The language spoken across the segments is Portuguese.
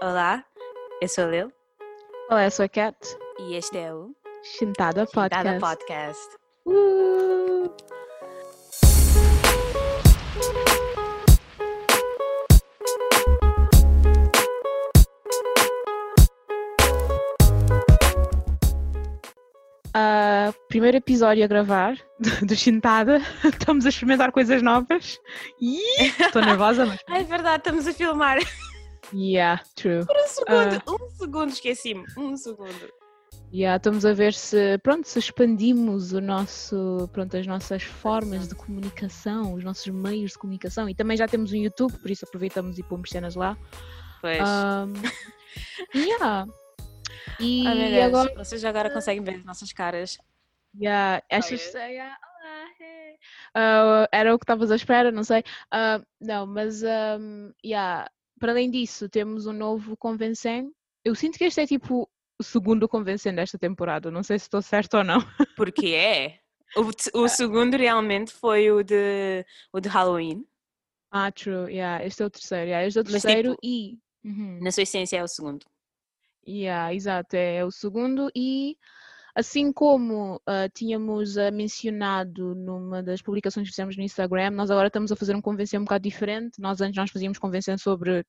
Olá, eu sou a Lil Olá, eu sou a Cat. e este é o Chintada Podcast. Dada Podcast. Uh! Ah, primeiro episódio a gravar do Chintada. Estamos a experimentar coisas novas. Estou nervosa, mas. É verdade, estamos a filmar. Yeah, true. Por um segundo, um segundo, esqueci-me. Um segundo. Yeah, estamos a ver se, pronto, se expandimos o nosso, pronto, as nossas formas de comunicação, os nossos meios de comunicação e também já temos um YouTube, por isso aproveitamos e pomos cenas lá. Pois. Um, yeah. E meu Deus, agora, Vocês agora conseguem ver as nossas caras. yeah, estas, yeah, olá, hey. Ah, era o que estavas à espera, não sei. Ah, não, mas um, yeah, para além disso, temos um novo convencendo. Eu sinto que este é tipo o segundo convencendo desta temporada, não sei se estou certa ou não. Porque é. O, o segundo realmente foi o de, o de Halloween. Ah, true, yeah, este é o terceiro, yeah, este é o Mas, terceiro tipo, e. Uhum, Na sua essência é o segundo. yeah, exato, é o segundo e assim como ah, tínhamos ah, mencionado numa das publicações que fizemos no Instagram, nós agora estamos a fazer um convencer um bocado diferente. Nós antes nós fazíamos convencer sobre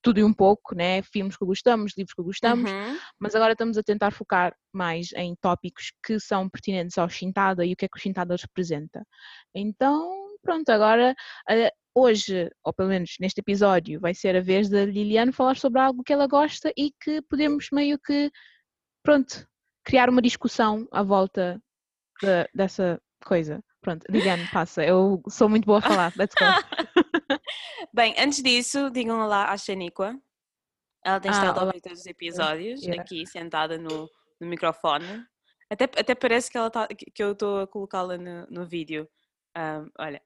tudo e um pouco, né? Filmes que gostamos, livros que gostamos, Uhum. mas agora estamos a tentar focar mais em tópicos que são pertinentes ao Shintada e o que é que o Shintada representa. Então, pronto, agora, eh, hoje, ou pelo menos neste episódio, vai ser a vez da Liliane falar sobre algo que ela gosta e que podemos meio que, pronto, criar uma discussão à volta de- dessa coisa. Pronto, Liliane, passa, eu sou muito boa a falar, let's go. Bem, antes disso, digam olá à Xaníqua. Ela tem Ah, estado a ouvir todos os episódios, Yeah. aqui sentada no, no microfone. Até, até parece que, ela tá, que eu estou a colocá-la no, no vídeo. Ahm, olha.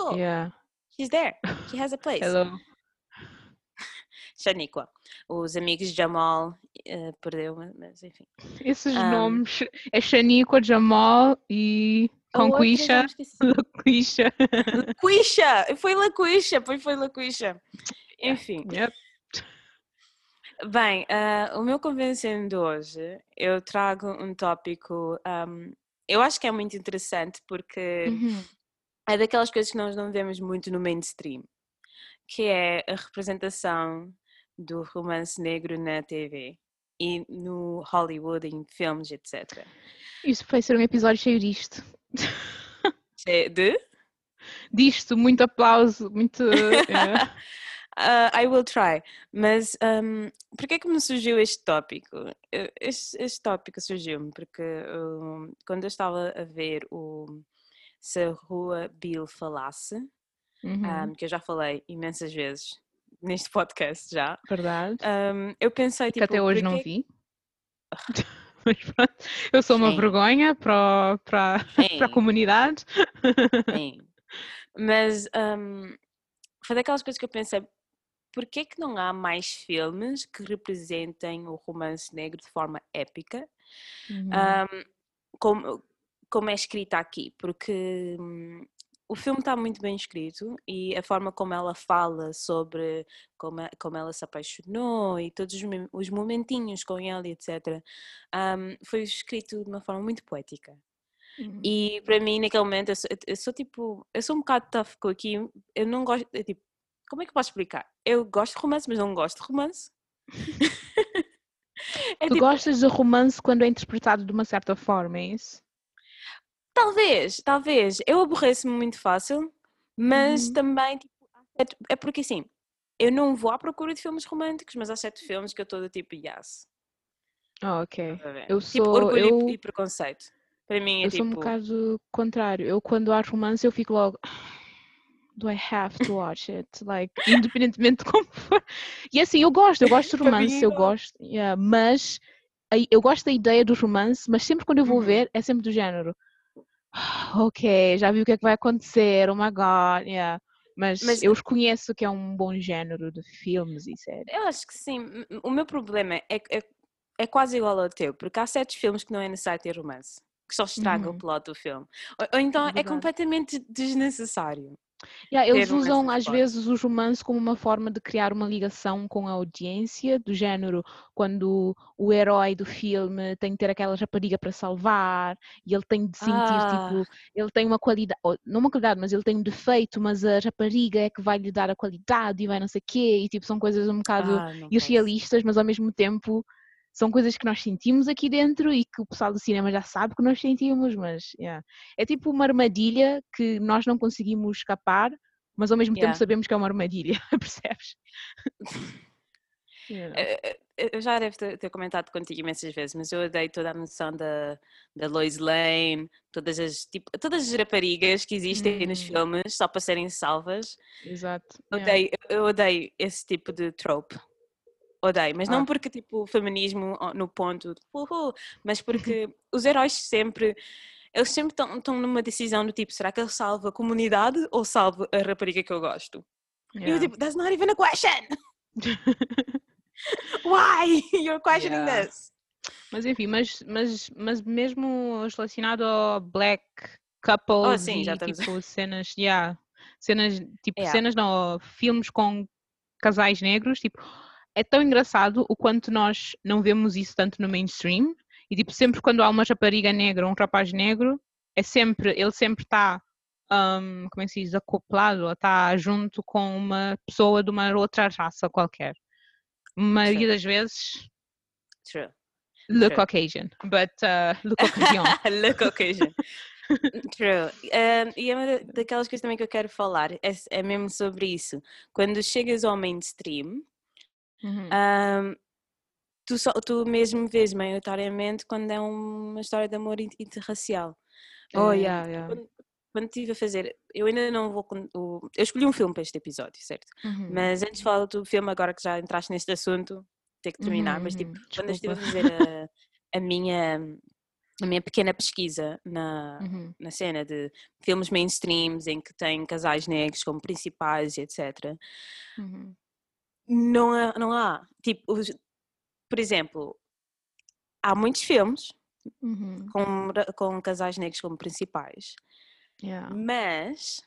Oh, Yeah. she's there. She has a place. Hello. Xaníqua. Os amigos de Jamal eh, perdeu, mas- enfim. Esses Ahm. nomes é Shaniqua, Jamal e Conquisha. Laquisha. Laquisha! Foi Laquisha, pois foi Laquisha. Enfim. Yep. Bem, ah, o meu convencendo de hoje, eu trago um tópico, ahm, eu acho que é muito interessante porque Uhum. é daquelas coisas que nós não vemos muito no mainstream, que é a representação do romance negro na TV e no Hollywood, em filmes, etc. Isso vai ser um episódio cheio disto. Che- De? Disto, muito aplauso, muito. é. Ah, I will try. Mas um, por que é que me surgiu este tópico? Este, este tópico surgiu-me porque um, quando eu estava a ver o Se a Rua Bill Falasse, Uhum, um, que eu já falei imensas vezes neste podcast já, Verdade. um, eu pensei que tipo. até hoje não porquê- vi. Mas pronto, eu sou uma Sim. vergonha para, para, para a comunidade. sim. Mas um, foi daquelas coisas que eu pensei. Por que que não há mais filmes que representem o romance negro de forma épica Uhum. Ahm, como, como é escrita aqui, porque hum, o filme está muito bem escrito e a forma como ela fala sobre como, a- como ela se apaixonou e todos os, os momentinhos com ele, etc., ahm, foi escrito de uma forma muito poética. Uhum. E para mim, naquele momento, eu sou, eu sou tipo, eu sou um bocado tough com aqui, eu não gosto, é tipo, como é que eu posso explicar? Eu gosto de romance, mas não gosto de romance. É Tu tipo, gostas de romance quando é interpretado de uma certa forma, é isso? Talvez, talvez. Eu aborreço-me muito fácil, mas Uhum. também tipo, é porque assim, eu não vou à procura de filmes românticos, mas há certos filmes que eu estou do tipo yes. Ah, ok. a ver? Eu tipo sou- orgulho eu- e preconceito. Para mim é Eu sou um tipo. bocado contrário. Eu, quando há romance, eu fico logo. Do I have to watch it? Like, independentemente de como for. E assim, eu gosto, eu gosto de romance, eu gosto. yeah, mas eu gosto da ideia do romance, mas sempre quando eu vou Uhum. ver, é sempre do género. Ok, já vi o que é que vai acontecer, oh my god, yeah. Mas, Mas- eu reconheço que é um bom género de filmes e séries. Eu acho que sim. O meu problema é, é, é quase igual ao teu, porque há certos filmes que não é necessário ter romance, que só estragam Uhum. o plot do filme. Ou, ou então é Verdade. completamente desnecessário. Yeah, eles usam às vezes os romances como uma forma de criar uma ligação com a audiência, do género quando o herói do filme tem que ter aquela rapariga para salvar e ele tem de sentir Ah. tipo, ele tem uma qualidade, não uma qualidade, mas ele tem um defeito, mas a rapariga é que vai lhe dar a qualidade e vai não sei o quê, e tipo, são coisas um bocado Ah, irrealistas, mas ao mesmo tempo são coisas que nós sentimos aqui dentro e que o pessoal do cinema já sabe que nós sentimos, mas yeah. é tipo uma armadilha que nós não conseguimos escapar, mas ao mesmo Yeah. tempo sabemos que é uma armadilha, percebes? Yeah. Eu já devo ter, comentado contigo imensas vezes, mas eu odeio toda a noção da, da Lois Lane, todas as, tipo, todas as raparigas que existem nos Hum. filmes só para serem salvas. Exato. Eu yeah. Odeio, eu odeio esse tipo de trope. Odeio, mas Ah. não porque tipo o feminismo no ponto, uhul, mas porque os heróis sempre, eles sempre estão numa decisão do tipo, será que ele salva a comunidade ou salva a rapariga que eu gosto? E eu Yeah. tipo, that's not even a question! Why? You're questioning Yeah. this? Mas enfim, mas, mas, mas mesmo relacionado ao black sim, e já estamos- tipo cenas, yeah, cenas, tipo Yeah. cenas não, filmes com casais negros, tipo, é tão engraçado o quanto nós não vemos isso tanto no mainstream e tipo, sempre quando há uma rapariga negra ou um rapaz negro, é sempre, ele sempre está um, como é que se diz, acoplado, ou está junto com uma pessoa de uma outra raça qualquer. A maioria das vezes, True. le True. Caucasian, but uh, le Caucasian. Le Caucasian. True. Um, e é uma da- daquelas coisas também que eu quero falar, é, é mesmo sobre isso. Quando chegas ao mainstream, Uhum. um, tu, só, tu mesmo vês maioritariamente quando é uma história de amor in- interracial. Oh, yeah, yeah. Quando, quando estive a fazer, eu ainda não vou. Eu escolhi um filme para este episódio, certo? Uhum. Mas antes de falar do filme, agora que já entraste neste assunto, ter que terminar. Uhum, Mas tipo, uhum, quando estive a desculpa. fazer a, a minha, a minha pequena pesquisa na, Uhum. na cena de filmes mainstreams em que tem casais negros como principais etc. Uhum. Não há, não há. Tipo, os- por exemplo, há muitos filmes Uhum. com, com casais negros como principais, Yeah. mas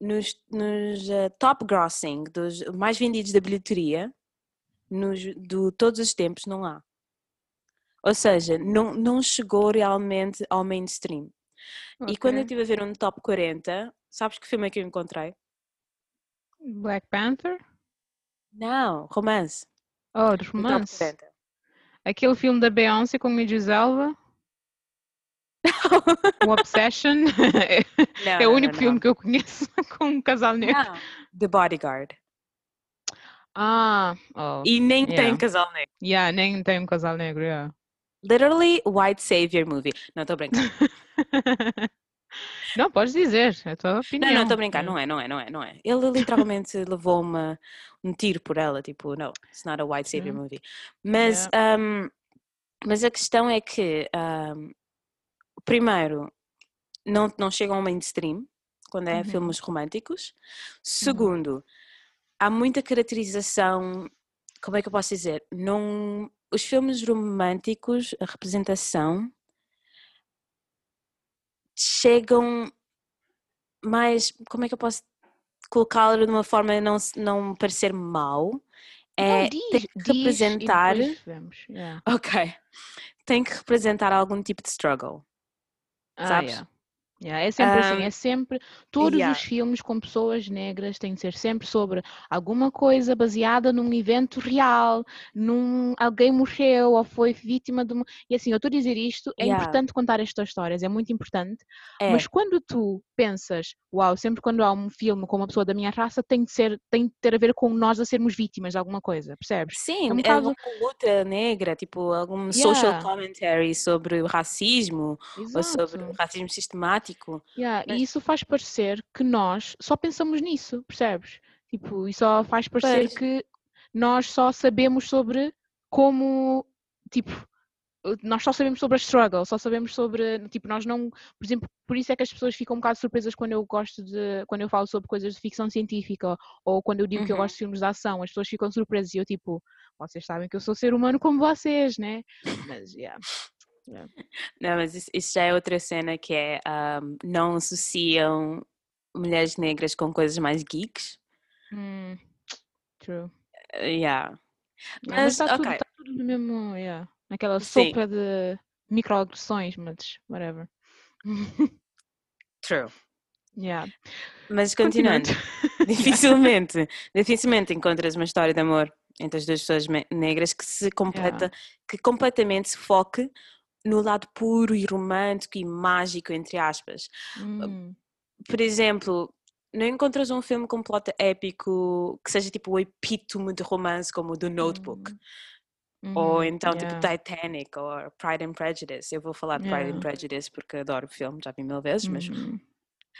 nos, nos eh, top grossing, dos mais vendidos da bilheteria, nos, de todos os tempos, não há. Ou seja, não, não chegou realmente ao mainstream. E quando eu estive a ver um top 40, sabes que filme é que eu encontrei? Black Panther? Não, romance. Oh, de romance. 40. Aquele filme da Beyoncé com o Idris Elba, o Obsession. é Não, é o não, único não, filme não. que eu conheço com um casal negro. Não, The Bodyguard. Ah, oh. E nem tem Yeah. casal negro. Yeah, nem tem um casal negro, yeah. Literally white savior movie. Não a brincar. Não, podes dizer, é a tua Não, opinião. não estou a brincar. Yeah. Não é, não é, não é, não é. Ele literalmente levou uma, um tiro por ela. Tipo, não, it's not a white savior Yeah. movie. Mas, um, mas a questão é que, um, primeiro, não, não chegam ao mainstream quando é Uhum. filmes românticos. Segundo, há muita caracterização. Como é que eu posso dizer? Não, os filmes românticos, a representação chegam mais. Como é que eu posso colocá-lo de uma forma não, não parecer mau? É, Não, tem diz, que diz e representar. vemos, yeah. Ok. Tem que representar algum tipo de struggle. Ah, Sabes? yeah. Yeah, é sempre assim, Um, é sempre. Todos yeah. os filmes com pessoas negras têm de ser sempre sobre alguma coisa baseada num evento real, num alguém morreu ou foi vítima de uma. E assim, eu estou a dizer isto, é Yeah. importante contar estas histórias, é muito importante, É, mas quando tu pensas, uau, sempre quando há um filme com uma pessoa da minha raça, tem de ser, tem de ter a ver com nós a sermos vítimas de alguma coisa, percebes? sim, é um é bocado- alguma luta negra, tipo algum social commentary sobre o racismo ou sobre o Exato. racismo sistemático. Yeah, Mas- E isso faz parecer que nós só pensamos nisso, percebes? Tipo, e só faz parecer Pois. que nós só sabemos sobre como, tipo, nós só sabemos sobre a struggle, só sabemos sobre, tipo, nós não, por exemplo, por isso é que as pessoas ficam um bocado surpresas quando eu gosto de, quando eu falo sobre coisas de ficção científica ou quando eu digo que eu Uhum. gosto de filmes de ação, as pessoas ficam surpresas e eu tipo, vocês sabem que eu sou ser humano como vocês, né? Mas, yeah. Não, mas isso, isso já é outra cena que é ahm, não associam mulheres negras com coisas mais geeks. Hum, true. Uh, yeah. Yeah, mas está tudo, ok. tá tudo no mesmo, yeah, naquela Sim. sopa de microagressões, mas whatever. True. yeah. Mas continuando, dificilmente, dificilmente encontras uma história de amor entre as duas pessoas negras que se completa, que completamente se foque no lado puro e romântico e mágico, entre aspas. Hum, Por exemplo, não encontras um filme com plot épico que seja tipo o epítome de romance como o do Notebook, ou uhum, então yeah. tipo Titanic ou Pride and Prejudice. Eu vou falar de Pride Yeah. and Prejudice porque adoro o filme, já vi mil vezes, mas Uhum.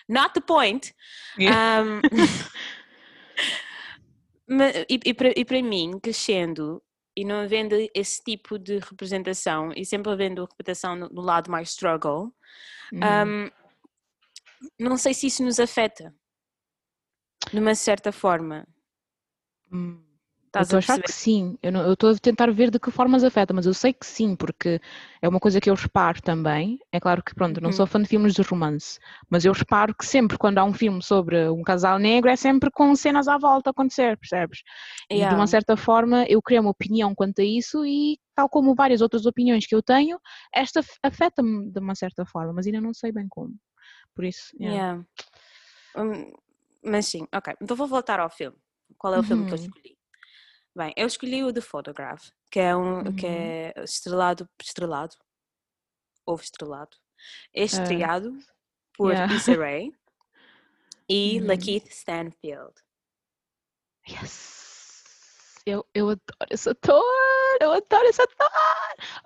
not the point. Yeah. Um, e, e, para, e para mim, crescendo e não havendo esse tipo de representação e sempre havendo representação no, no lado mais struggle, Uhum. um, não sei se isso nos afeta de uma certa forma. Hum. Eu Estás estou a achar que sim. Eu não- eu estou a tentar ver de que formas afeta, mas eu sei que sim, porque é uma coisa que eu reparo também. É claro que, pronto, não Uhum. sou fã de filmes de romance, mas eu reparo que sempre quando há um filme sobre um casal negro é sempre com cenas à volta a acontecer, percebes? E de Yeah. uma certa forma eu criei uma opinião quanto a isso e, tal como várias outras opiniões que eu tenho, esta afeta-me de uma certa forma, mas ainda não sei bem como. Por isso, yeah. Yeah. Hum, mas sim, ok. Então vou voltar ao filme. Qual é o filme que eu Uhum. escolhi? Bem, eu escolhi o The Photograph, que é um que Uhum. é estrelado, estrelado, ou estrelado, é Ah, estreado por yeah. Issa Rae e Uhum. Lakeith Stanfield. Yes! Eu, eu adoro esse ator! Eu adoro esse ator!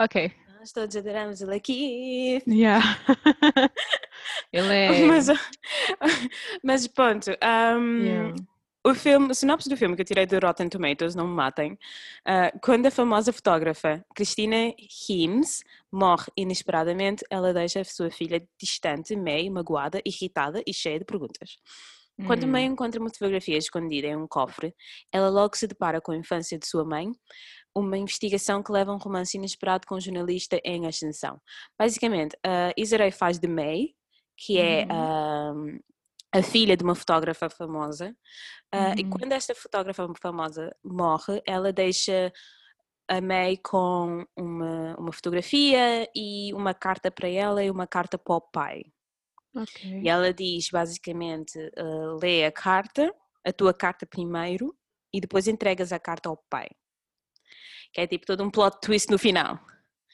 Ok, Nós todos adoramos o Lakeith. yeah. Ele é. Mas, mas pronto, hum, yeah. O filme, o sinopse do filme que eu tirei do Rotten Tomatoes, não me matem, ah, quando a famosa fotógrafa Christina Himes morre inesperadamente, ela deixa a sua filha distante, meio magoada, irritada e cheia de perguntas. Quando a mãe Hum, encontra uma fotografia escondida em um cofre, ela logo se depara com a infância de sua mãe, uma investigação que leva a um romance inesperado com um jornalista em ascensão. Basicamente, a Issa Rae faz de May, que é Uhum. ah, a filha de uma fotógrafa famosa, ah, e Uhum. quando esta fotógrafa famosa morre, ela deixa a May com uma, uma fotografia e uma carta para ela e uma carta para o pai. Ok. E ela diz basicamente: uh, lê a carta, a tua carta primeiro, e depois entregas a carta ao pai. Que é tipo todo um plot twist no final.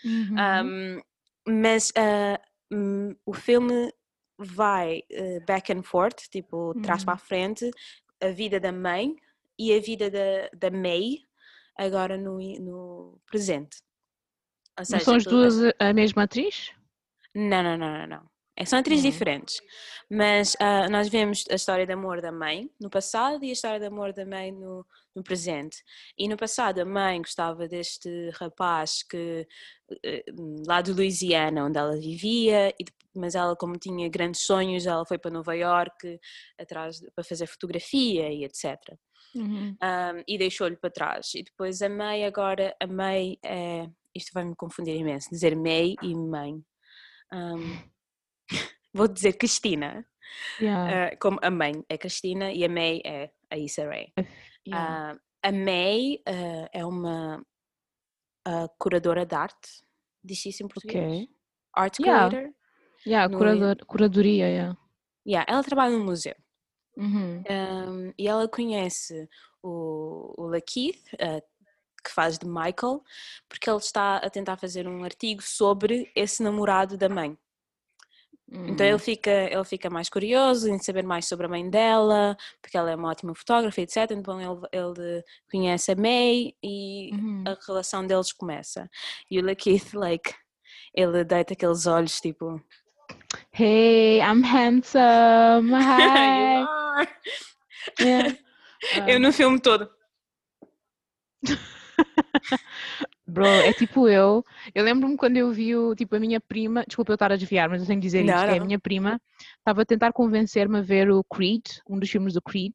Uhum. Um, mas uh, hum, o filme vai uh, back and forth, tipo, trás para a Uhum. frente, a vida da mãe e a vida da, da May, agora no, no presente. Seja, são as duas a- a mesma atriz? Não, não, não, não, não. É, São atrizes Hum. diferentes. Mas ah, nós vemos a história de amor da mãe no passado e a história de amor da mãe no, no presente. E no passado a mãe gostava deste rapaz que eh, lá de Louisiana, onde ela vivia, e, mas ela, como tinha grandes sonhos, ela foi para Nova York atrás para fazer fotografia e etc. Uhum. Um, e deixou-lhe para trás. E depois a May agora, a May é, isto vai-me confundir imenso, dizer May e mãe. Um, vou dizer Cristina, Yeah. uh, como a mãe é Cristina e a May é a Issa Rae. yeah. Uh, a May uh, é uma curadora de arte, diz isso em português? Ok. Art curator? Yeah, no- curador, curadoria, yeah. Yeah, ela trabalha num museu. Uhum. Um, e ela conhece o, o Lakeith, que faz de Michael, porque ele está a tentar fazer um artigo sobre esse namorado da mãe. Então ele Uhum. fica, ele fica mais curioso em saber mais sobre a mãe dela, porque ela é uma ótima fotógrafa, etc. Então ele, ele conhece a May e Uhum. a relação deles começa. E o Lakeith, like, ele deita aqueles olhos tipo. Hey, I'm handsome. "You Hi. are." Yeah. Eu Ah, no filme todo. Bro, é tipo eu. Eu lembro-me quando eu vi o, tipo, a minha prima, desculpa eu estar a desviar, mas eu tenho que dizer Não, isto, que é a não. minha prima estava a tentar convencer-me a ver o Creed, um dos filmes do Creed,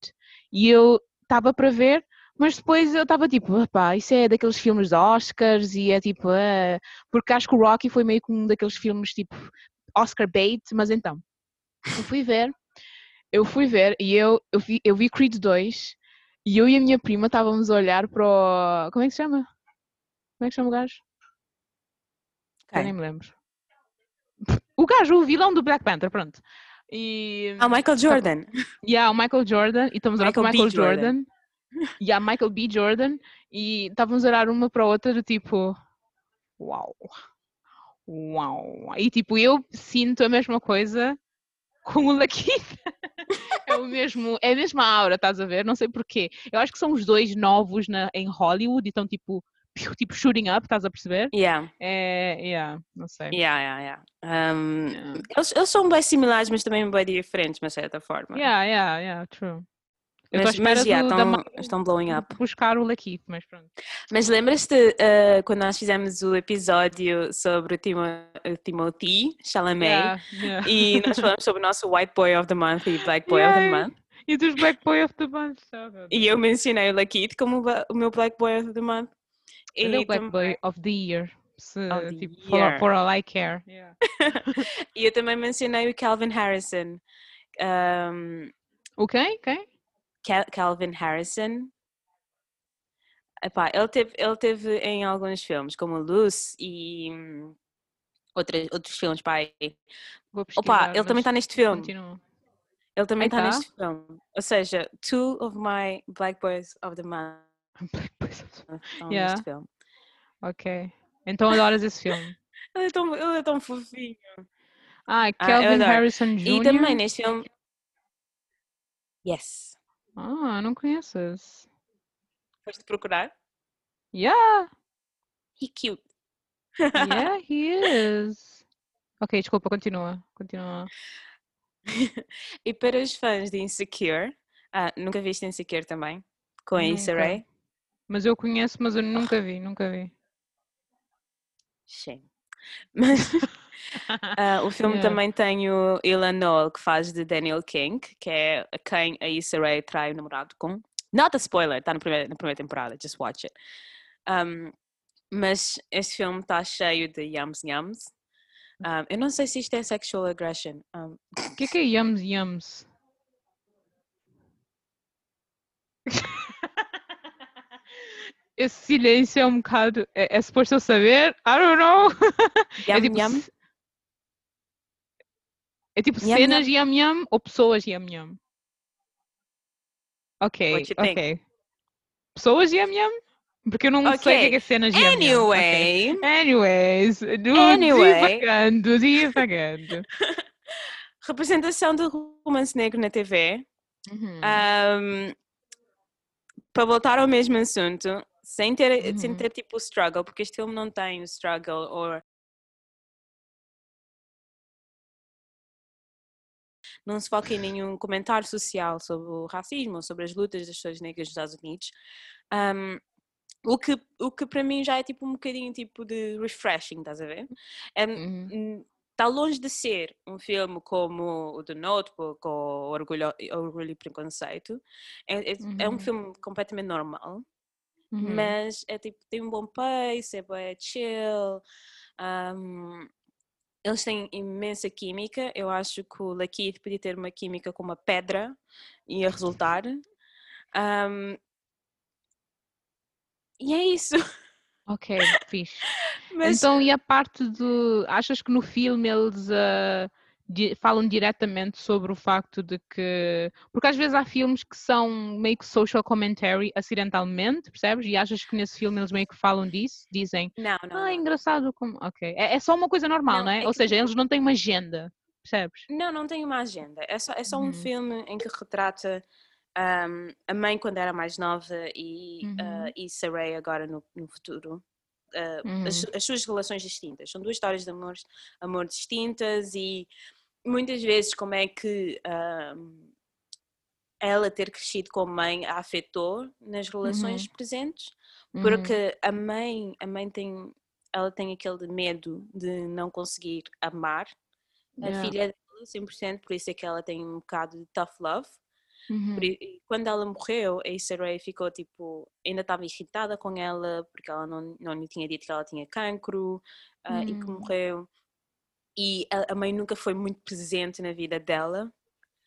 e eu estava para ver, mas depois eu estava tipo, pá, isso é daqueles filmes de Oscars e é tipo, ah", porque acho que o Rocky foi meio que um daqueles filmes tipo Oscar bait, mas então, eu fui ver eu fui ver e eu, eu, vi, eu vi Creed 2 e eu e a minha prima estávamos a olhar para o. Como é que se chama? Como é que chama o gajo? Eu nem me lembro. O gajo, o vilão do Black Panther, pronto. E, Ah, Michael Jordan. E há o Michael Jordan, e estamos a olhar para o Michael B. Jordan. E há Michael B. Jordan, e estávamos a olhar uma para a outra do tipo, uau, uau. E tipo, eu sinto a mesma coisa com o Lakeith. é o mesmo, é a mesma aura, estás a ver? Não sei porquê. Eu acho que são os dois novos na, em Hollywood e estão tipo, tipo shooting up, estás a perceber? Yeah, É, yeah, não sei. yeah, yeah, yeah. Um, Yeah. eles, eles são bem similares, mas também bem diferentes, de certa forma. Yeah, yeah, yeah, true. Eu Mas, mas yeah, do- da estão, estão blowing up. buscar o Lakeith, mas pronto. Mas lembras-te uh, quando nós fizemos o episódio sobre o, Timo, Timothy Chalamet? Yeah, yeah. E nós falamos sobre o nosso White Boy of the Month e Black Boy of the! Month. E dos Black Boy of the Month. so good. E eu mencionei o Lakeith como o meu Black Boy of the Month. Ele E, Black Boy of the Year. Se, the tipo, for, year. for all I care. e eu também mencionei o Calvin Harrison. Um, O quem? Quem? Cal- Calvin Harrison. Epá, ele, teve, ele teve em alguns filmes, como Luce e hum, outras, outros filmes. Vou Opa, ele também está neste filme. Continua. Ele também está tá? neste filme. Ou seja, two of my Black Boys of the Month Black The- estão Yeah. neste filme. Ok. Então adoras esse filme. Ele é tão, ele é tão fofinho. Ah, eu Calvin adoro. Harrison Jr. E também neste filme. Yes. Ah, não conheço esse. Foste procurar? Yeah, He cute. yeah, he is. Ok, desculpa, continua. Continua. e para os fãs de Insecure, ah, nunca viste Insecure também? Com a Issa. Rae? Mas eu conheço, mas eu nunca vi, nunca vi. Shame. Mas ah, o filme Yeah. também tem o Ilan Noel, que faz de Daniel King, que é quem a Issa Rae trai o namorado com. Not a spoiler, está na primeira, na primeira temporada, just watch it. Um, mas este filme está cheio de yums yums. Um, eu não sei se isto é sexual aggression. Um, O que é que é Yums Yums? Esse silêncio é um bocado. É, é suposto eu saber? I don't know. é yum tipo. yum. É tipo Yum, cenas yum yum ou pessoas yum yum? Ok, you think? ok. Pessoas yum yum? Porque eu não sei o que é, Ok, que é cenas yum yum. ok. Anyway, Anyways, do Anyway. divagando, divagando. representação de romance negro na TV. Uhum. Um, para voltar ao mesmo assunto, sem ter, sem Uhum. ter tipo o struggle, porque este filme não tem o struggle ou não se foca em nenhum comentário social sobre o racismo ou sobre as lutas das pessoas negras nos Estados Unidos. Um, o que, o que para mim já é tipo um bocadinho tipo de refreshing, estás a ver? É, Uhum. está longe de ser um filme como o The Notebook ou Orgulho, Orgulho e Preconceito. É, é, é um Uhum. filme completamente normal, Uhum. mas é tipo, tem um bom pace, é bem chill. um, eles têm imensa química. Eu acho que o Lakeith podia ter uma química com uma pedra e ia resultar. Um, e é isso. Ok, fixe. Mas Então, e a parte do. Achas que no filme eles ah, di- falam diretamente sobre o facto de que. Porque às vezes há filmes que são meio que social commentary acidentalmente, percebes? E achas que nesse filme eles meio que falam disso? Dizem, não, não, ah, é engraçado como. Ok. É, é só uma coisa normal, Não, não é? é Ou seja, eles não têm uma agenda, percebes? Não, não tem uma agenda. É só, é só um Uhum. filme em que retrata ahm, a mãe quando era mais nova e Uhum. ah, Issa Rae agora no, no futuro. Ah, as, Uhum. as suas relações distintas. São duas histórias de amor, amor distintas e muitas vezes como é que ahm, ela ter crescido com a mãe a afetou nas relações presentes. Uhum. Porque a mãe, a mãe tem, ela tem aquele medo de não conseguir amar a Yeah. filha dela 100%, por isso é que ela tem um bocado de tough love. Uhum. Por quando ela morreu, a Issa Rae ficou tipo, ainda estava irritada com ela, porque ela não, não lhe tinha dito que ela tinha cancro ah, e que Hum. morreu. E a, a mãe nunca foi muito presente na vida dela.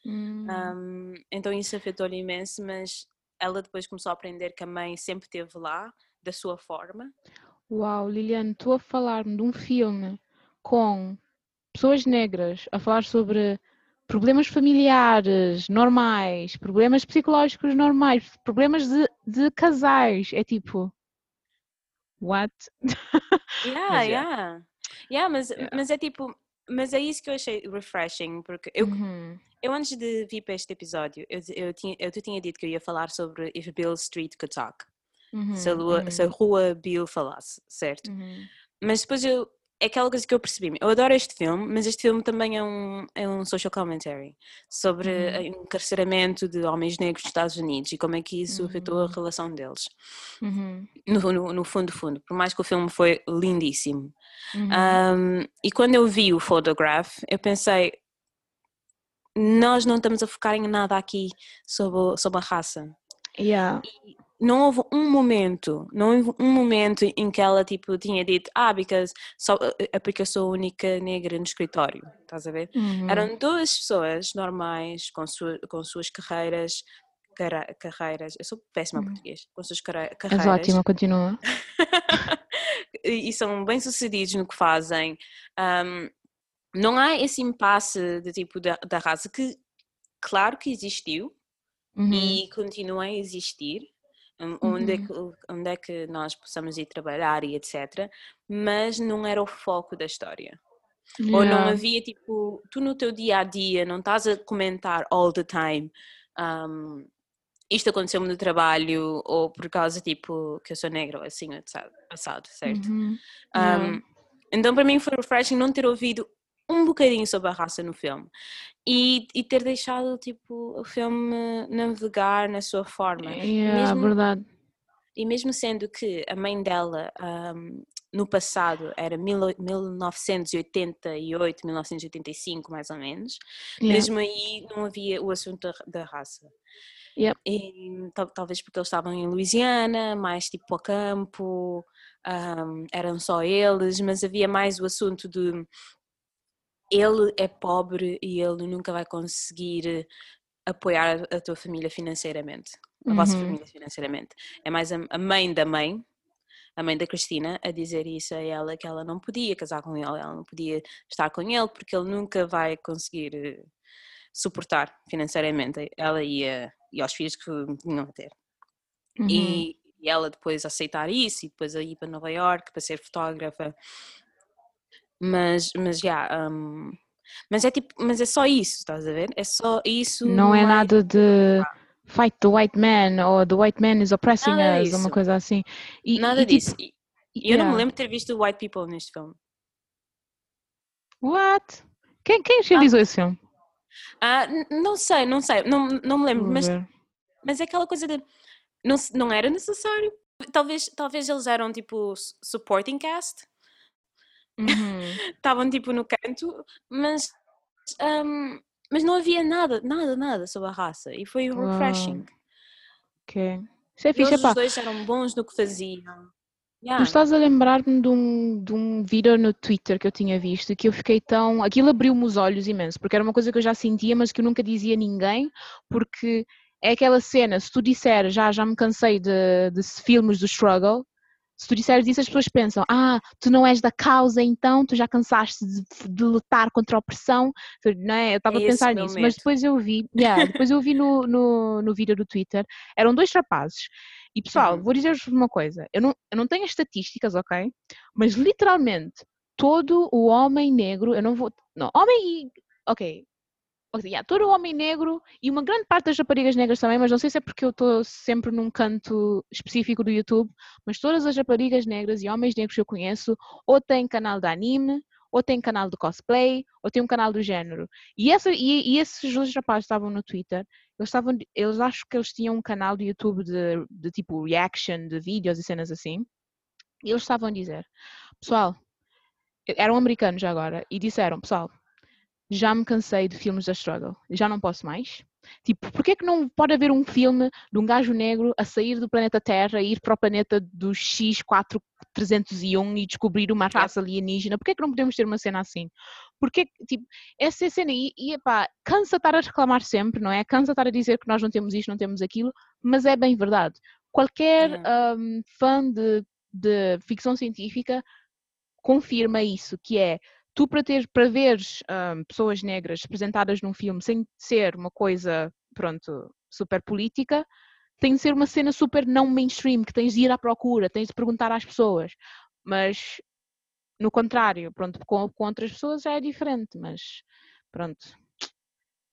Hum. Um, então isso afetou-lhe imenso, mas ela depois começou a aprender que a mãe sempre esteve lá, da sua forma. Uau, Liliane, estou a falar-me de um filme com pessoas negras a falar sobre problemas familiares normais, problemas psicológicos normais, problemas de, de casais. É tipo. What? Yeah, Mas, yeah. yeah. Yeah, mas, Yeah. mas é tipo, mas é isso que eu achei refreshing, porque eu, Uhum. eu antes de vir para este episódio, eu, eu, tinha, eu te tinha dito que eu ia falar sobre If Bill Street Could Talk, Uhum. se, a lua, se a rua Bill falasse, certo? Uhum. Mas depois eu, é aquela coisa que eu percebi, eu adoro este filme, mas este filme também é um, é um social commentary sobre Uhum. o encarceramento de homens negros nos Estados Unidos e como é que isso afetou a Uhum. relação deles, Uhum. no, no, no fundo, fundo, por mais que o filme foi lindíssimo. Uhum. Um, e quando eu vi o Photograph, eu pensei, nós não estamos a focar em nada aqui sobre, sobre a raça. Yeah. Não houve um momento, não houve um momento em que ela tipo tinha dito, ah, because, só, é porque eu sou a única negra no escritório, estás a ver? Uhum. Eram duas pessoas normais, com, sua, com suas carreiras, cara- carreiras, eu sou péssima Uhum. português, com suas cara- És carreiras. ótima, continua. e e são bem sucedidos no que fazem. Um, não há esse impasse de tipo da, da raça que, claro que existiu Uhum. e continua a existir. Onde, é Uhum. que, onde é que nós possamos ir trabalhar e etc. Mas não era o foco da história. Ou não Yeah. havia tipo, tu no teu dia a dia não estás a comentar all the time. um, isto aconteceu-me no trabalho, ou por causa tipo que eu sou negra, ou assim, assado, assado, certo? Uhum. Yeah. Um, então para mim foi refreshing não ter ouvido um bocadinho sobre a raça no filme e, e ter deixado tipo o filme navegar na sua forma Yeah, mesmo- verdade. e mesmo sendo que a mãe dela um, no passado era mil- 1988 1985 mais ou menos Yeah. mesmo aí não havia o assunto da, raça Yep. e tal- talvez porque eles estavam em Louisiana, mais tipo ao campo, ahm, eram só eles, mas havia mais o assunto de ele é pobre e ele nunca vai conseguir apoiar a, tua família financeiramente, a vossa Uhum. família financeiramente. É mais a, mãe da mãe, a mãe da Cristina, a dizer isso a ela que ela não podia casar com ele, ela não podia estar com ele porque ele nunca vai conseguir eh, suportar financeiramente ela e, a- e aos filhos que vinham a ter. Uhum. E, e ela depois aceitar isso e depois ir para Nova York para ser fotógrafa. Mas, mas já, um, mas é tipo, mas é só isso, estás a ver? É só isso. Não é mais- nada de fight the white man ou the white man is oppressing Nada us, ou uma disso. coisa assim. E, Nada e, tipo, disso. E eu não me yeah. lembro de ter visto White People neste filme. What? Quem, quem realizou esse filme? Ah, não sei, não sei, não, não me lembro, mas, mas é aquela coisa de não, não era necessário. Talvez, talvez eles eram tipo su- supporting cast, Uhum. estavam tipo no canto, mas, ahm, mas não havia nada, nada, nada sobre a raça e foi Uau. refreshing. Ok. Isso é fixe, os dois eram bons no que faziam. Tu Yeah. estás a lembrar-me de um, de um vídeo no Twitter que eu tinha visto que eu fiquei tão. Aquilo abriu-me os olhos imenso, porque era uma coisa que eu já sentia, mas que eu nunca dizia a ninguém, porque é aquela cena, se tu disseres já, já me cansei de, de filmes do struggle, se tu disseres isso, as pessoas pensam, ah, tu não és da causa, então tu já cansaste de, de lutar contra a opressão, não é? Eu estava a esse pensar nisso, mas depois eu vi, yeah, depois eu vi no, no, no vídeo do Twitter, eram dois rapazes. E pessoal, Uhum. vou dizer-vos uma coisa, eu não, eu não tenho as estatísticas, ok? Mas literalmente todo o homem negro, eu não vou. Não, homem e. Ok. Ok, yeah, todo o homem negro e uma grande parte das raparigas negras também, mas não sei se é porque eu estou sempre num canto específico do YouTube, mas todas as raparigas negras e homens negros que eu conheço ou têm canal de anime, ou têm canal de cosplay, ou têm um canal do género. E, essa, e, e esses dois rapazes estavam no Twitter, eles estavam, eles acho que eles tinham um canal do YouTube de, de tipo reaction de vídeos e cenas assim, e eles estavam a dizer, pessoal, eram americanos agora, e disseram, pessoal, já me cansei de filmes da struggle, já não posso mais. Tipo, porquê que não pode haver um filme de um gajo negro a sair do planeta Terra e ir para o planeta do X4301 e descobrir uma raça alienígena? Porquê que não podemos ter uma cena assim? Porque, tipo, essa cena, e, e epá, cansa estar a reclamar sempre, não é? Cansa estar a dizer que nós não temos isto, não temos aquilo, mas é bem verdade. Qualquer Uhum. um, fã de, de ficção científica confirma isso, que é tu para ter para veres um, pessoas negras representadas num filme sem ser uma coisa, pronto, super política, tem de ser uma cena super não mainstream, que tens de ir à procura, tens de perguntar às pessoas. Mas no contrário, pronto, com, com outras pessoas já é diferente, mas pronto.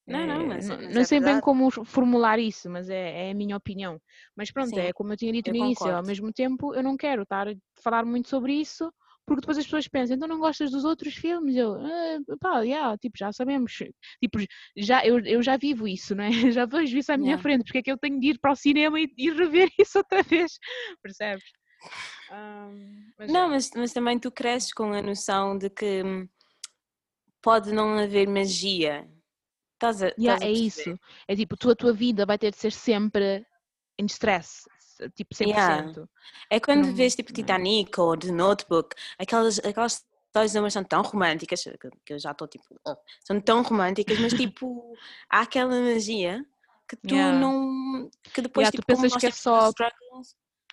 Não, não, É, mas, não, mas não é sei bem como formular isso, mas é, é a minha opinião. Mas pronto, Sim, é como eu tinha dito eu no início, ao concordo. mesmo tempo eu não quero estar a falar muito sobre isso, porque depois as pessoas pensam, então não gostas dos outros filmes? Eu, ah, pá, yeah, tipo, já sabemos, tipo, já, eu, eu já vivo isso, não é? Já vejo isso à minha Yeah. frente, porque é que eu tenho de ir para o cinema e, e rever isso outra vez, percebes? Ahm, mas Não, é. mas, mas também tu cresces com a noção de que hum, pode não haver magia. Estás a, Yeah, estás a é isso. É tipo, tu, a tua vida vai ter de ser sempre em stress, tipo 100%. Yeah. É quando Não- vês tipo é. Titanic ou The Notebook, aquelas, aquelas histórias de amor são tão românticas, que eu já estou tipo, "Ah", são tão românticas, mas tipo, há aquela magia que tu Yeah. não. que depois, Yeah, tu tipo, como pensas que é só-.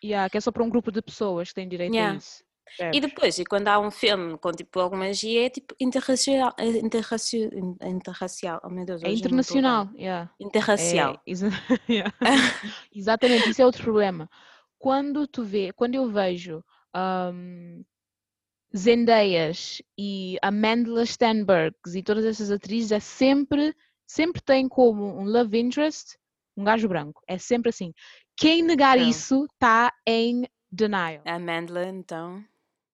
Yeah, que é só para um grupo de pessoas que têm direito Yeah. a isso. E depois, e quando há um filme com tipo alguma magia, é tipo interracial. é interracial, interracial. Oh meu Deus, É internacional. Yeah. É, Interracial. exa- yeah. Exatamente, isso é outro problema. Quando tu vê, quando eu vejo Zendayas e Amandla Stenbergs e todas essas atrizes, é sempre, sempre tem como um love interest um gajo branco. É sempre assim. Quem negar Não. isso está em denial. A Mandela, então.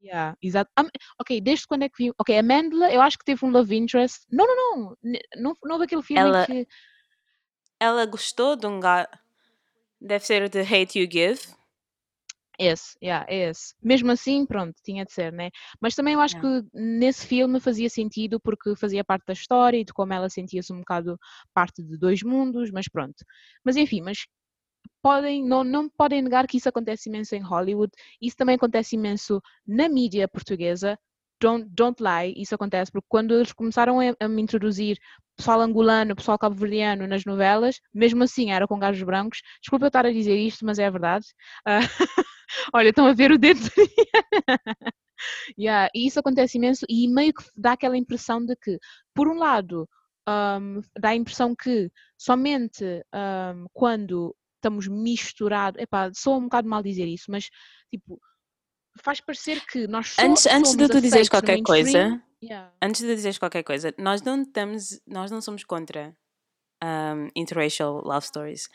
Yeah, exato. Am- ok, desde quando é que vi? Ok, Amandla, eu acho que teve um love interest. Não, não, não. Não, não houve aquele filme Ela- que. Ela gostou de um gajo. Deve ser The Hate You Give. Esse, yeah, é esse. Mesmo assim, pronto, tinha de ser, né? Mas também eu acho Yeah. que nesse filme fazia sentido porque fazia parte da história e de como ela sentia-se um bocado parte de dois mundos, mas pronto. Mas enfim, mas podem, não, não podem negar que isso acontece imenso em Hollywood, isso também acontece imenso na mídia portuguesa. Don't, don't lie, isso acontece porque quando eles começaram a, a me introduzir pessoal angolano, pessoal cabo-verdiano nas novelas, mesmo assim era com gajos brancos. Desculpa eu estar a dizer isto, mas é verdade. Ah, olha, estão a ver o dedo. yeah, e isso acontece imenso e meio que dá aquela impressão de que, por um lado, um, dá a impressão que somente um, quando estamos misturados, epá, sou um bocado mal dizer isso, mas tipo, faz parecer que nós só Antes, antes de tu dizeres qualquer coisa, Yeah. antes de dizeres qualquer coisa, nós não estamos, nós não somos contra um, interracial love stories.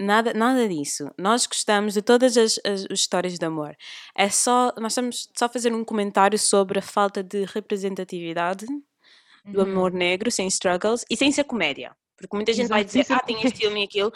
Nada, nada disso. Nós gostamos de todas as, as, as histórias de amor. É só, nós estamos só a fazer um comentário sobre a falta de representatividade do Uhum. amor negro, sem struggles e sem ser comédia. Porque muita gente vai Exato, sem dizer, ah, tem este filme e aquilo.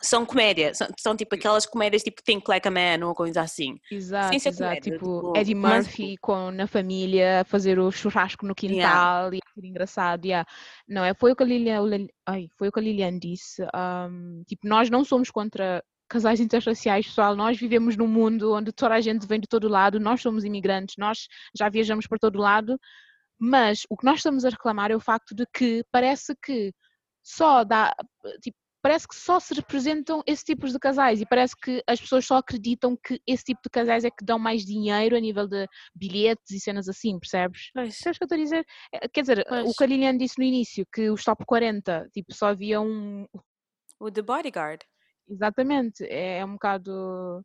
São comédia, são, são tipo aquelas comédias tipo Think Like a Man ou coisa assim. Exato, ser exato. comédia, Tipo, tipo, Eddie mas- Murphy com, na família, fazer o churrasco no quintal e aquilo engraçado. Yeah. Não, é, foi o que a Lilian, ai, foi o que a Lilian disse. um, tipo, nós não somos contra casais interraciais, pessoal. Nós vivemos num mundo onde toda a gente vem de todo lado, nós somos imigrantes, nós já viajamos para todo lado, mas o que nós estamos a reclamar é o facto de que parece que só dá, tipo, parece que só se representam esse tipos de casais e parece que as pessoas só acreditam que esse tipo de casais é que dão mais dinheiro a nível de bilhetes e cenas assim, percebes? Pois. Percebes o que eu estou a dizer? Eh, Quer dizer, o Pois. que a Lilian disse no início, que os top 40, tipo, só havia um, O The Bodyguard. Exatamente, é, é um bocado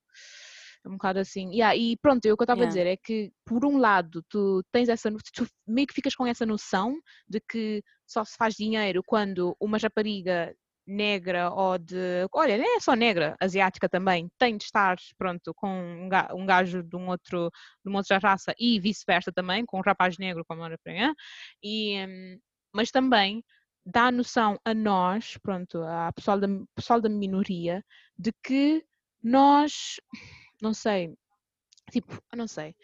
é um bocado assim. Yeah, e pronto, eu o que eu estava a Yeah. dizer é que por um lado tu tens essa tu meio que ficas com essa noção de que só se faz dinheiro quando uma rapariga negra ou de olha, nem é só negra, asiática também, tem de estar pronto com um ga- gajo de um outro de uma outra raça e vice-versa também, com um rapaz negro como era para e hum, mas também dá noção a nós, pronto, a pessoal da, pessoal da minoria, de que nós, não sei, tipo, eu não sei.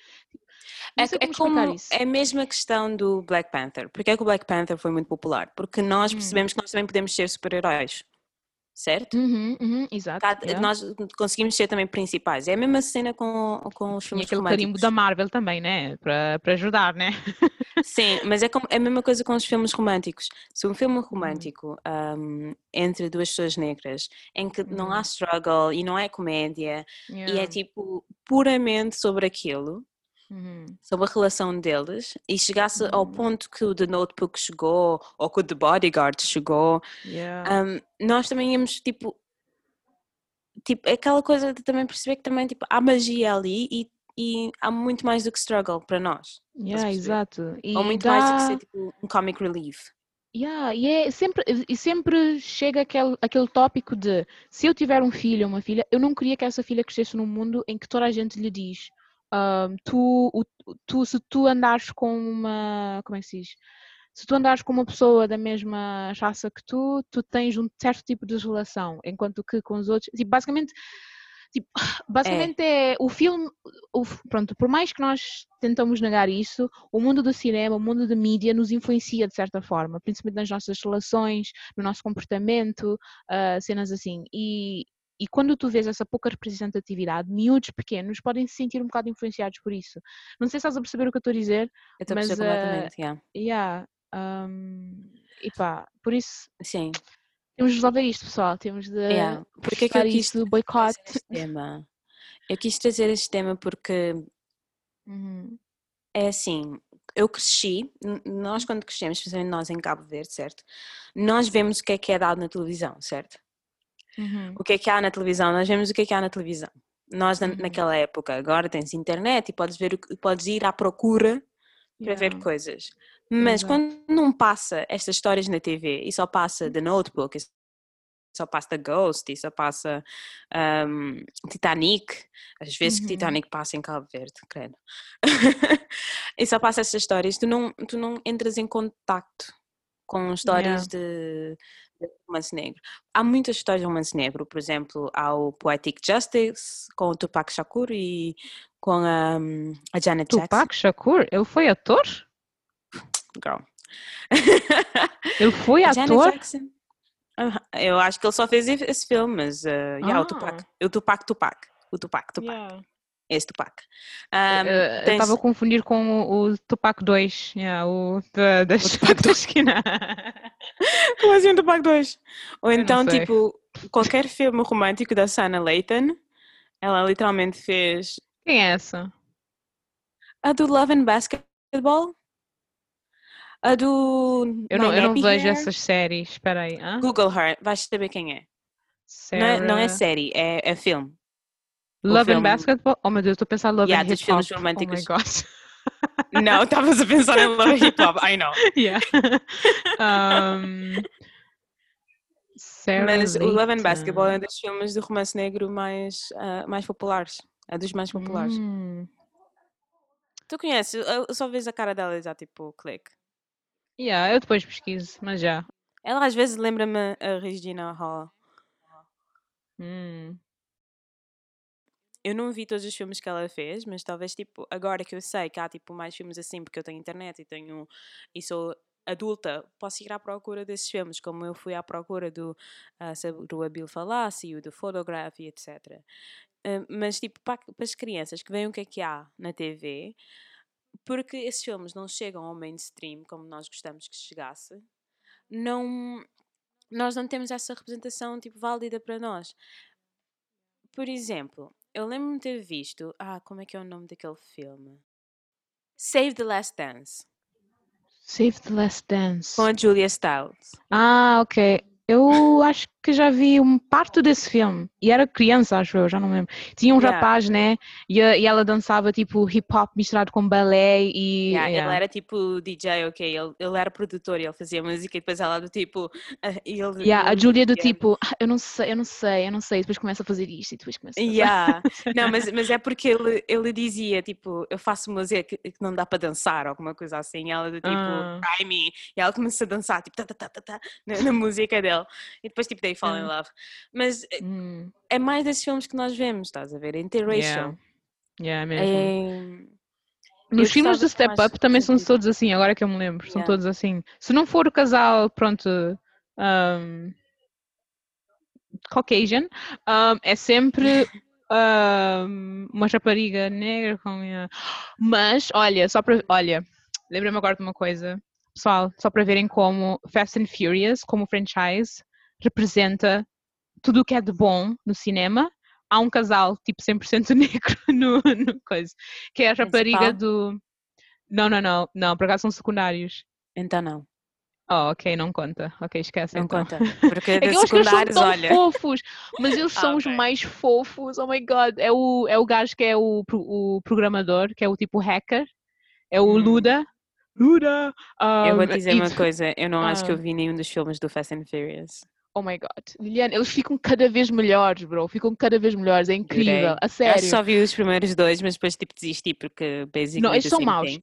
Não É, sei é como explicar como isso. é a mesma questão do Black Panther. Porque é que o Black Panther foi muito popular? Porque nós Hum. percebemos que nós também podemos ser super-heróis. Certo? Uhum, uhum, exato. Cada- yeah. Nós conseguimos ser também principais. É a mesma cena com, com os filmes aquele românticos. carimbo da Marvel também, né? Para para ajudar, né? Sim, mas é, como- é a mesma coisa com os filmes românticos. Se um Uhum. filme romântico um, entre duas pessoas negras, em que não há Uhum. struggle e não é comédia, e é Yeah. tipo puramente sobre aquilo, Uhum. sobre a relação deles, e chegasse ao Uhum. ponto que o The Notebook chegou, ou que o The Bodyguard chegou, Yeah. um, nós também íamos tipo. Tipo, é aquela coisa de também perceber que também tipo, há magia ali e, e há muito mais do que struggle para nós. Yeah, exato. E Ou muito mais do que dá- ser tipo um comic relief. Yeah, e é sempre, e sempre chega aquele, aquele tópico de se eu tiver um filho ou uma filha, eu não queria que essa filha crescesse num mundo em que toda a gente lhe diz ahm, tu, o- tu, se tu andares com uma, como é que se diz? Se tu andares com uma pessoa da mesma raça que tu, tu tens um certo tipo de relação, enquanto que com os outros, tipo, basicamente, tipo, basicamente é o filme, o, pronto, por mais que nós tentamos negar isso, o mundo do cinema, o mundo da mídia nos influencia de certa forma, principalmente nas nossas relações, no nosso comportamento, ah, cenas assim. E, e quando tu vês essa pouca representatividade, miúdos pequenos podem se sentir um bocado influenciados por isso. Não sei se estás a perceber o que eu estou a dizer. Eu estou a perceber eh, completamente, yeah. Yeah, um, e pá, por isso Sim, temos de resolver isto, pessoal. Temos de yeah. Porque é que eu quis isto, boicote. trazer este tema? Eu quis trazer este tema porque Uhum, é assim, eu cresci, nós quando crescemos, especialmente nós em Cabo Verde, certo? Nós vemos o que é que é dado na televisão, certo? Uhum, O que é que há na televisão, nós vemos o que é que há na televisão. Nós, Uhum. naquela época, agora tens internet e podes, ver, que- podes ir à procura para ver yeah, coisas. Mas Exato. quando não passa estas histórias na TV e só passa The Notebook, só passa The Ghost e só passa um, Titanic, às vezes que Uhum. Titanic passa em Cabo Verde, credo. e só passa essas histórias, tu não, tu não entras em contacto com histórias de, de romance negro. Há muitas histórias de romance negro, por exemplo, há o Poetic Justice com o Tupac Shakur e com a, a Janet Jackson. Tupac Shakur, ele foi ator? Girl. Ele foi A Janet ator? Jackson. Eu acho que ele só fez esse filme, mas uh, yeah, o Tupac. O Tupac Tupac. O Tupac Tupac. Yeah. Esse Tupac. Um, Eh, eu tens- estava a confundir com o, o Tupac 2, yeah, o da, da, Tupac da esquina. Como assim o Tupac 2? Ou Eu então, tipo, qualquer filme romântico da Sana Layton, ela literalmente fez Quem é essa? a do Love and Basketball, a do. Eu não, eu não vejo Hair. essas séries, espera aí. hã? Google her, vais saber quem é. Não é, não é Sarah- série, é, é filme. Love and filme- Basketball? Oh meu Deus, estou a pensar Love Yeah, and dos Hip filmes Hop. românticos. Oh my God. Não, estavas a pensar em Love and Hip Hop, I know. yeah. um, Mas o Love and. Basketball é um dos filmes de romance negro mais, ah, mais populares. É dos mais populares. Hum. Tu conheces? Eu eu só vejo a cara dela e já tipo, clique. Yeah, eu depois pesquiso, mas já. Ela às vezes lembra-me a Regina Hall. Hum. Eu não vi todos os filmes que ela fez, mas talvez tipo, agora que eu sei que há tipo mais filmes assim, porque eu tenho internet e tenho e sou adulta, posso ir à procura desses filmes, como eu fui à procura do, ah, sobre o Abil o do Photograph e etc. Ah, mas tipo, para, para as crianças que veem o que é que há na TV, porque esses filmes não chegam ao mainstream como nós gostamos que chegasse, não, nós não temos essa representação tipo válida para nós. Por exemplo, eu lembro-me de ter visto. Ah, como é que é o nome daquele filme? Save the Last Dance, Save the Last Dance. com a Julia Stiles. Ah, ok. Eu acho que já vi um parte desse filme. E era criança, acho eu, já não lembro. Tinha um Yeah. rapaz, né? E, a- e ela dançava tipo hip hop misturado com balé e. Yeah, yeah. Ele era tipo DJ, ok? Ele, ele era produtor e ele fazia música e depois ela do tipo. ah, e ele, Yeah, a ele Júlia do dizia- tipo, "Ah, eu não sei, eu não sei, eu não sei. Depois começa a fazer isto e depois começa a fazer. Yeah. Não, mas, mas é porque ele, ele dizia, tipo, eu faço música que, que não dá para dançar, ou alguma coisa assim. E ela do tipo, Ah. try me. E ela começa a dançar, tipo, tá, tá, tá, tá, tá, na, na música dele. E depois, tipo, they fall in love. Mas eh, Hum, é mais desses filmes que nós vemos, estás a ver? Interracial. yeah, mesmo. É... Nos filmes do Step Up também são todos assim, agora que eu me lembro, são Yeah. todos assim. Se não for o casal, pronto, ahm, Caucasian, um, é sempre um, uma rapariga negra com minha... Mas, olha, só para. Olha, lembrei-me agora de uma coisa. Pessoal, só para verem como Fast and Furious, como franchise, representa tudo o que é de bom no cinema. Há um casal, tipo 100% negro no, no coisa, que é a rapariga do. Não, não, não, não, por acaso são secundários. Então não. Oh, ok, não conta. Ok, esquece. Não então. conta. Porque É que de eu acho que eles são tão olha. fofos, mas eles Ah, são os ok. mais fofos. Oh my god, é o, é o gajo que é o, o programador, que é o tipo hacker, é o Hum. Luda. Luda! Eu vou um, dizer uma coisa, eu não acho que eu Ah. vi nenhum dos filmes do Fast and Furious. Oh my god, Liliana, eles ficam cada vez melhores, bro. Ficam cada vez melhores, é incrível, Jurei. a Eu sério. que só vi os primeiros dois, mas depois tipo desisti porque basically Não, estes são maus. thing.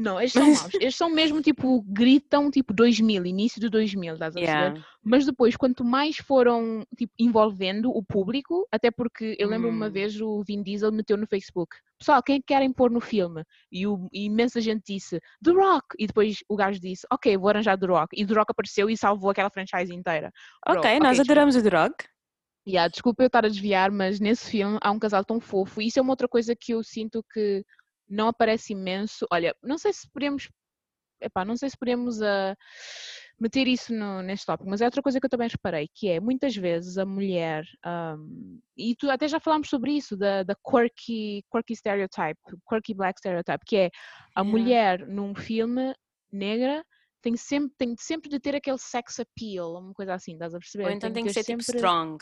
Não, estes são maus. Estes são mesmo tipo, gritam tipo 2000, início de 2000, estás a perceber? Yeah. Mas depois, quanto mais foram tipo, envolvendo o público, até porque eu lembro uma Hum. vez o Vin Diesel meteu no Facebook: Pessoal, quem é que querem pôr no filme? E, o, e imensa gente disse The Rock. E depois o gajo disse: Ok, vou arranjar The Rock. E The Rock apareceu e salvou aquela franchise inteira. Bro, Ok, nós desculpa. adoramos o The Rock. Yeah, desculpa eu estar a desviar, mas nesse filme há um casal tão fofo. E isso é uma outra coisa que eu sinto que não aparece imenso. Olha, não sei se podemos. Epá, não sei se podemos ah, meter isso no- neste tópico, mas é outra coisa que eu também reparei, que é muitas vezes a mulher, ahm, e tu até já falámos sobre isso, da, da quirky, quirky stereotype, quirky black stereotype, que é a Yeah. mulher num filme negra tem sempre, tem sempre de ter aquele sex appeal, uma coisa assim, estás a perceber? Ou então tem que ter ser tipo sempre- strong.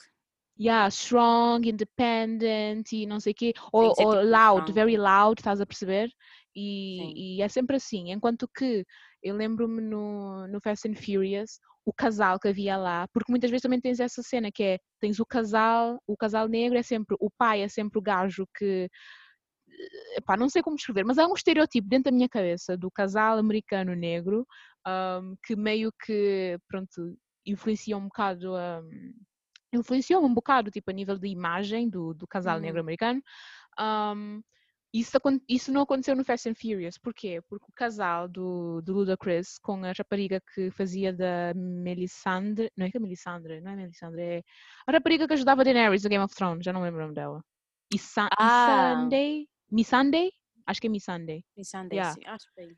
Yeah, strong, independent e não sei o quê, ou, ou tipo loud, strong. very loud, estás a perceber? E, e é sempre assim, enquanto que eu lembro-me no, no Fast and Furious, o casal que havia lá, porque muitas vezes também tens essa cena que é, tens o casal, o casal negro é sempre, o pai é sempre o gajo que, epá, não sei como descrever, mas há um estereotipo dentro da minha cabeça do casal americano negro ahm, que meio que, pronto, influencia um bocado ahm, influenciou um bocado, tipo, a nível de imagem do, do casal Uhum. negro-americano. Ahm, isso, isso não aconteceu no Fast and Furious. Porquê? Porque o casal do, do Ludacris com a rapariga que fazia da Melisandre. Não é que é Melisandre, não é Melisandre, é a rapariga que ajudava a Daenerys no Game of Thrones, já não lembro o nome dela. Issa, Ah. Missandei? Missandei? Acho que é Missandei. Missandei, Yeah. sim, acho bem.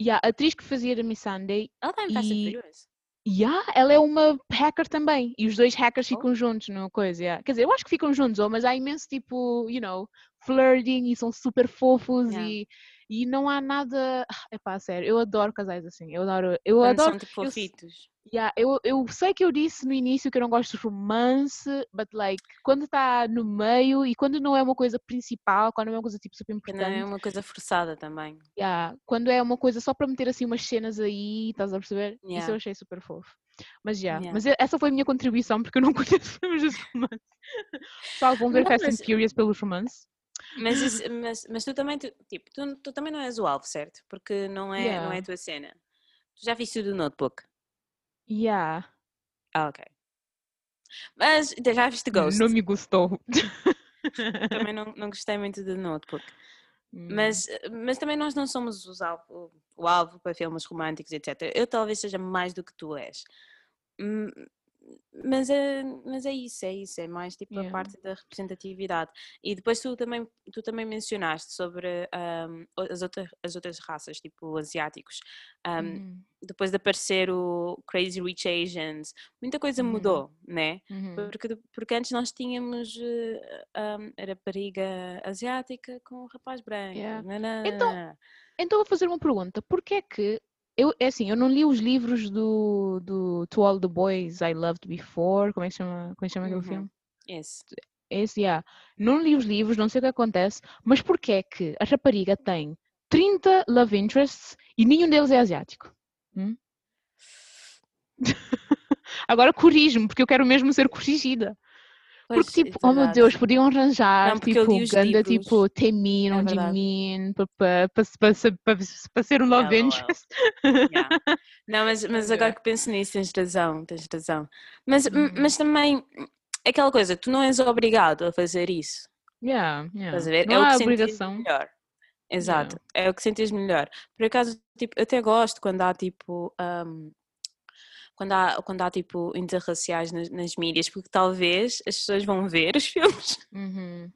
E a atriz que fazia da Missandei Ela está em Fast and E- Furious. Yeah, ela é uma hacker também. E os dois hackers Oh. ficam juntos numa coisa. yeah. Quer dizer, eu acho que ficam juntos, oh, mas há imenso tipo, you know, flirting e são super fofos Yeah. e, e não há nada. É pá, sério, eu adoro casais assim. Eu adoro. Eu Quando adoro. são tipo fofitos. Yeah, eu, eu sei que eu disse no início que eu não gosto de romance, but like, quando está no meio e quando não é uma coisa principal, quando não é uma coisa tipo super não importante. é uma coisa forçada também. Yeah, quando é uma coisa só para meter assim umas cenas aí, estás a perceber? Isso Yeah. eu achei super fofo. Mas já, Yeah. mas e- essa foi a minha contribuição porque eu não conheço filmes de romance. Pessoal, vão ver Não, Fast mas- and Furious pelos romances. Mas, isso- mas, mas tu também, tu, tipo, tu, tu também não és o alvo, certo? Porque não é, não é Yeah. a tua cena. Tu já viste o do Notebook? Yeah. Ah, ok. Mas já viste Ghost? Não me gostou. Também não, não gostei muito do Notebook. Hum. Mas, mas também nós não somos os alvo, o alvo para filmes românticos, etc. Eu talvez seja mais do que tu és. Mas é, mas é isso, é isso, é mais tipo Yeah. a parte da representatividade. E depois tu também, tu também mencionaste sobre o- as, outras, as outras raças, tipo asiáticos. Ahm, Uhum, Depois de aparecer o Crazy Rich Asians, muita coisa Uhum. mudou, né? uhum. Porque, porque antes nós tínhamos eh, ahm, a rapariga asiática com o rapaz branco. Yeah. Então, Então vou fazer uma pergunta. Porquê que eu, é assim, eu não li os livros do, do To All the Boys I Loved Before, como é que chama, como é que chama aquele Uhum. filme? Esse. Esse, yeah. Não li os livros, não sei o que acontece, mas porquê é que a rapariga tem 30 love interests e nenhum deles é asiático? Hum? Agora corrige-me, porque eu quero mesmo ser corrigida. Porque, Pois, é tipo, oh meu. Deus, podiam arranjar, Não, porque tipo, ganda, livros. tipo, Temin É ou. Jimin, para ser um love LOL. interest. Yeah. Não, mas, mas Ok. agora que penso nisso, tens razão, tens razão. Mas, m- Uhum. mas também, é aquela coisa, tu não és obrigado a fazer isso. Yeah, yeah. Estás a ver? Não é o há que sentires obrigação. melhor. Exato, é o que sentes melhor. Por acaso, tipo, eu até gosto quando há tipo. ahm, quando há, quando há tipo interraciais nas, nas mídias, porque talvez as pessoas vão ver os filmes. Uhum.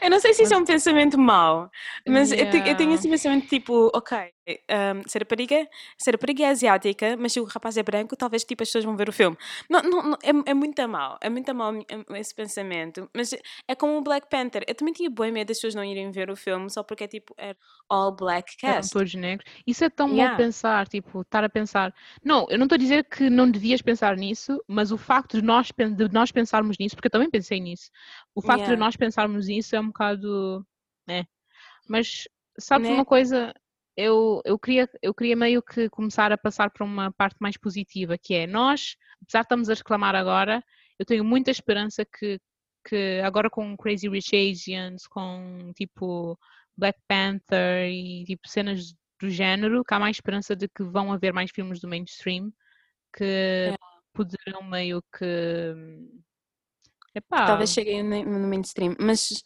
eu não sei se isso é um pensamento mau, mas Yeah. eu, te- eu tenho esse pensamento tipo, ok, um, se a rapariga, se a rapariga é asiática, mas se o rapaz é branco, talvez tipo as pessoas vão ver o filme. Não, não, não, é, é muito mau, é muito mau esse pensamento, mas é como o Black Panther. Eu também tinha bem medo das pessoas não irem ver o filme só porque é tipo, é all black Eram cast. todos negros. Isso é tão Yeah. bom pensar, tipo, estar a pensar. Não, eu não estou a dizer que não devias pensar nisso, mas o facto de nós, de nós pensarmos nisso, porque eu também pensei nisso, o facto de Yeah. nós pensarmos nisso é um bocado. né? Mas sabes Né? uma coisa? Eu, eu, queria, eu queria meio que começar a passar para uma parte mais positiva, que é nós, apesar de estamos a reclamar agora, eu tenho muita esperança que, que agora com Crazy Rich Asians, com tipo Black Panther e tipo cenas do género, que há mais esperança de que vão haver mais filmes do mainstream que poderão meio que epá, Talvez cheguem no no mainstream, mas,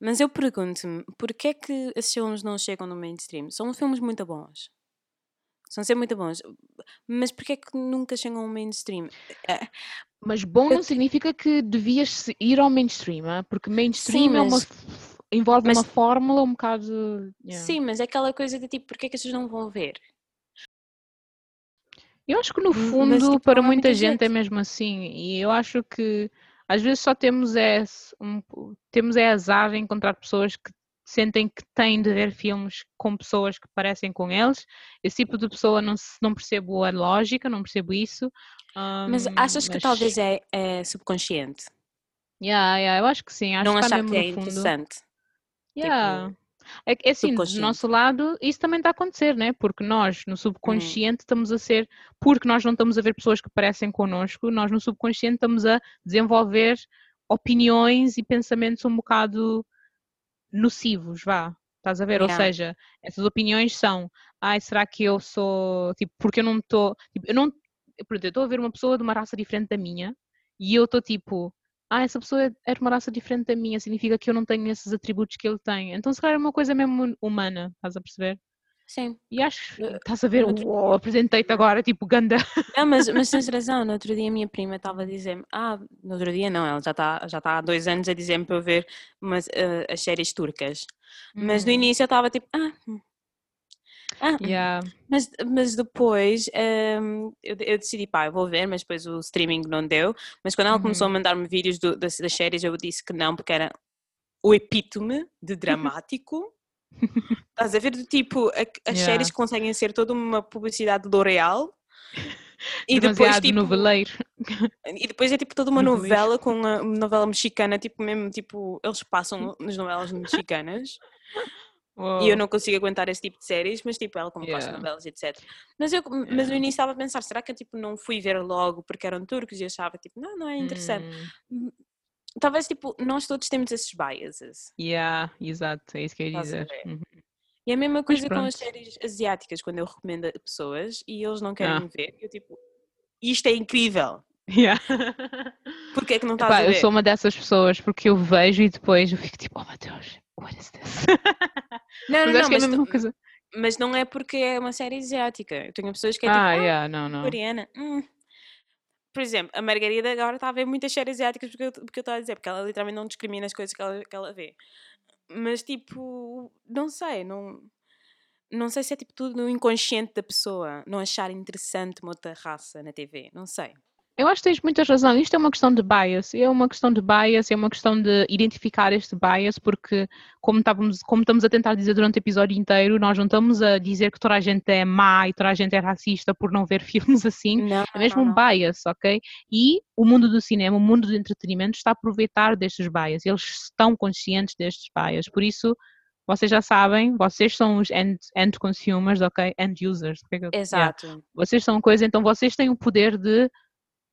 mas eu pergunto-me, porquê é que esses filmes não chegam no mainstream? São filmes muito bons. São sempre muito bons. Mas porquê é que nunca chegam ao mainstream? É, mas bom não significa que devias ir ao mainstream, porque mainstream Sim, é uma envolve mas- uma fórmula um bocado yeah. Sim, mas é aquela coisa de tipo, porquê é que as pessoas não vão ver? Eu acho que no M- fundo, mas, tipo, para muita muita gente é gente. mesmo assim, e eu acho que às vezes só temos é, um, temos é azar em encontrar pessoas que sentem que têm de ver filmes com pessoas que parecem com eles. Esse tipo de pessoa não, não percebo a lógica, não percebo isso. Mas hum, achas que mas, talvez é, é subconsciente? yeah, yeah, eu acho que sim, acho Não que achar que é interessante? Yeah. É, é assim, do nosso lado, isso também está a acontecer, né? Porque nós, Hum. no subconsciente, estamos a ser, porque nós não estamos a ver pessoas que parecem connosco, nós no subconsciente estamos a desenvolver opiniões e pensamentos um bocado nocivos, vá. Estás a ver? Ou Yeah. seja, essas opiniões são, ai, será que eu sou, tipo, porque eu não estou, tipo, eu não, eu estou a ver uma pessoa de uma raça diferente da minha e eu estou tipo, ah, essa pessoa é de uma raça diferente da minha, significa que eu não tenho esses atributos que ele tem. Então, se calhar é uma coisa mesmo humana, estás a perceber? Sim. E acho, estás a ver, uou, apresentei-te agora, tipo, ganda. Não, mas, mas tens razão. No outro dia a minha prima estava a dizer-me, ah, no outro dia não, ela já está já tá há dois anos a dizer-me para eu ver umas, eh, as séries turcas. Mas no Hum, início eu estava tipo, ah, hum, ah, hum." yeah. Mas, mas depois hum, eu, eu decidi, pá, eu vou ver, mas depois o streaming não deu. Mas quando ela começou a Uhum. mandar-me vídeos do- das, das séries, eu disse que não, porque era o epítome de dramático. Estás a ver do tipo, a- as Yeah. séries conseguem ser toda uma publicidade de L'Oreal. E depois, tipo, noveleiro. e depois é tipo toda uma novela com uma novela mexicana, tipo mesmo, tipo, eles passam nas novelas mexicanas. E eu Uou. não consigo aguentar esse tipo de séries, mas tipo, ela como Yeah. novelas, etc. Mas, eu, mas no Yeah. início estava a pensar, será que eu tipo, não fui ver logo porque eram turcos e achava tipo, não, não é interessante. Hum, Talvez tipo, nós todos temos esses biases. yeah, exato, é isso que eu ia dizer. Uhum. E a mesma coisa com as séries asiáticas, quando eu recomendo a pessoas e eles não querem Ah. ver, eu tipo, isto é incrível. Yeah. Porquê é que não estás Epá, a eu ver? sou uma dessas pessoas porque eu vejo e depois eu fico tipo, oh meu Deus, what is this? Não, não, não, é mas, tu- coisa. mas não é porque é uma série asiática. Eu tenho pessoas que é Ah, tipo, ah, yeah, não, não. coreana. hum." Por exemplo, a Margarida agora está a ver muitas séries asiáticas porque eu, porque eu estou a dizer, porque ela literalmente não discrimina as coisas que ela, que ela vê. Mas tipo, não sei, não, não sei se é tipo tudo no inconsciente da pessoa, não achar interessante uma outra raça na TV, não sei. Eu acho que tens muita razão. Isto é uma questão de bias. É uma questão de bias, é uma questão de identificar este bias, porque, como, estávamos, como estamos a tentar dizer durante o episódio inteiro, nós não estamos a dizer que toda a gente é má e toda a gente é racista por não ver filmes assim. Não, É mesmo não, um bias, ok? E o mundo do cinema, o mundo do entretenimento está a aproveitar destes bias. Eles estão conscientes destes bias. Por isso, vocês já sabem, vocês são os end, end consumers, ok? End users. é eu- yeah. Exato. Vocês são coisa, então vocês têm o poder de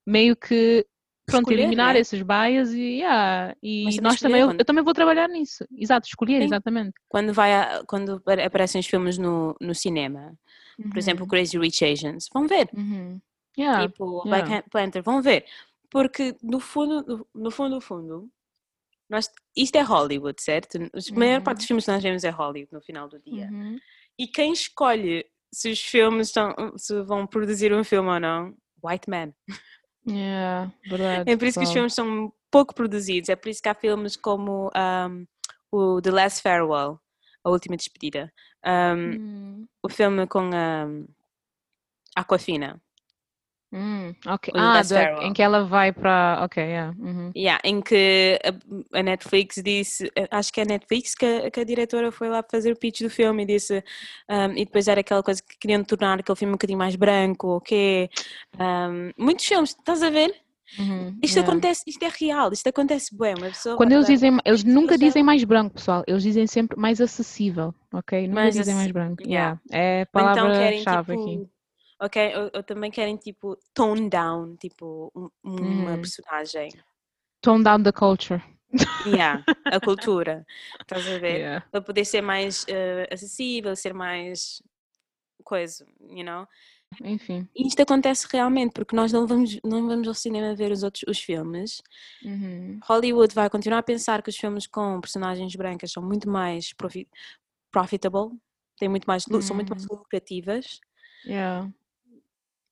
meio que pronto, Escolher, eliminar né? esses bias e, yeah, e Mas nós também, eu, eu também vou trabalhar nisso. Exato, escolher, Sim. exatamente. Quando, vai a- quando apare- aparecem os filmes no, no cinema, por exemplo, Crazy Rich Asians, vão ver. Uhum. Yeah, tipo yeah. Black Panther, vão ver. Porque no fundo, no- fundo, no fundo, nós, isto é Hollywood, certo? A maior parte dos Uhum. filmes que nós vemos é Hollywood no final do dia. uhum. E quem escolhe se os filmes estão, se vão produzir um filme ou não. White Man. Yeah, verdade. É por isso que os filmes são pouco produzidos. É por isso que há filmes como um, o The Last Farewell, A Última Despedida. Um, Hum, o filme com a Aquafina. Hum, Ah, da- em que ela vai para. Ok, yeah. uhum. Yeah, em que a, a Netflix disse, acho que é a Netflix que a, que a diretora foi lá fazer o pitch do filme e disse, um, e depois era aquela coisa que queriam tornar aquele filme um bocadinho mais branco, o? Um, muitos filmes, estás a ver? Uhum, Isto yeah. acontece, isto é real, isto acontece bem, uma pessoa Quando eles dizem, eles nunca já- dizem mais branco, pessoal. Eles dizem sempre mais acessível, ok? Nunca Mais dizem mais branco. yeah. Yeah. É a Ou então palavra-chave tipo, aqui. Ok, ou, ou também querem tipo tone down, tipo um- uma Uhum. personagem, Tone down the culture. yeah, a cultura, estás a ver? Yeah. para poder ser mais eh, acessível, ser mais coisa, you know? Enfim. E isto acontece realmente porque nós não vamos, não vamos ao cinema ver os outros os filmes. Uhum. Hollywood vai continuar a pensar que os filmes com personagens brancas são muito mais profi profitable, têm muito mais, lu- são muito mais Hum. lucrativas Yeah.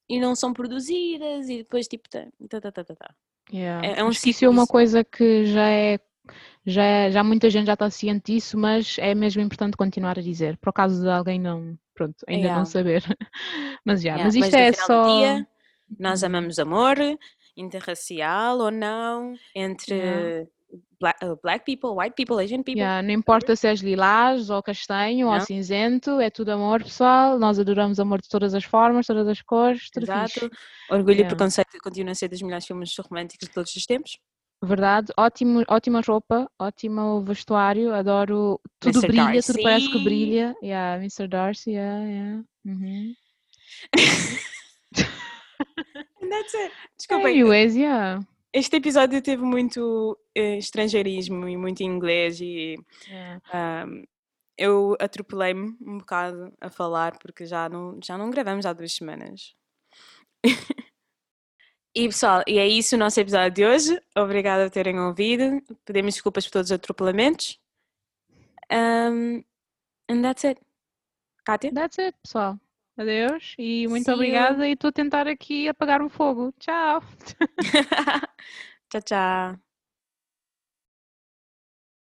E não são produzidas e depois tipo tá, tá, tá, tá, tá, tá. Yeah. É- é um isso é uma coisa que já é, já é- já muita gente já está ciente disso, mas é mesmo importante continuar a dizer, por caso de alguém não, pronto, ainda Yeah. não saber. Mas já, Yeah, mas isto é só. dia, nós Uhum. amamos amor, interracial ou não, entre. Black, uh, black people, white people, Asian people. Yeah, não importa se és lilás ou castanho ou cinzento, é tudo amor, pessoal. Nós adoramos amor de todas as formas, todas as cores, tudo Exato. fixe. Orgulho e Yeah. Preconceito continua a ser dos melhores filmes românticos de todos os tempos. Verdade, ótimo, ótima roupa, ótimo vestuário, adoro. Tudo Mr. brilha, tudo parece que Darcy. brilha. Yeah, Mr. Darcy, yeah, yeah. Uhum. And that's it. Desculpem, Anyways, yeah. Este episódio teve muito eh, estrangeirismo e muito inglês e yeah. ahm, eu atropelei-me um bocado a falar porque já não, já não gravamos há duas semanas. E pessoal, e é isso o nosso episódio de hoje. Obrigada por terem ouvido. Pedimos desculpas por todos os atropelamentos. Um, and that's it. Kátia? That's it, pessoal. Adeus e muito See you. obrigada. E estou a tentar aqui apagar o fogo. Tchau. tchau, tchau.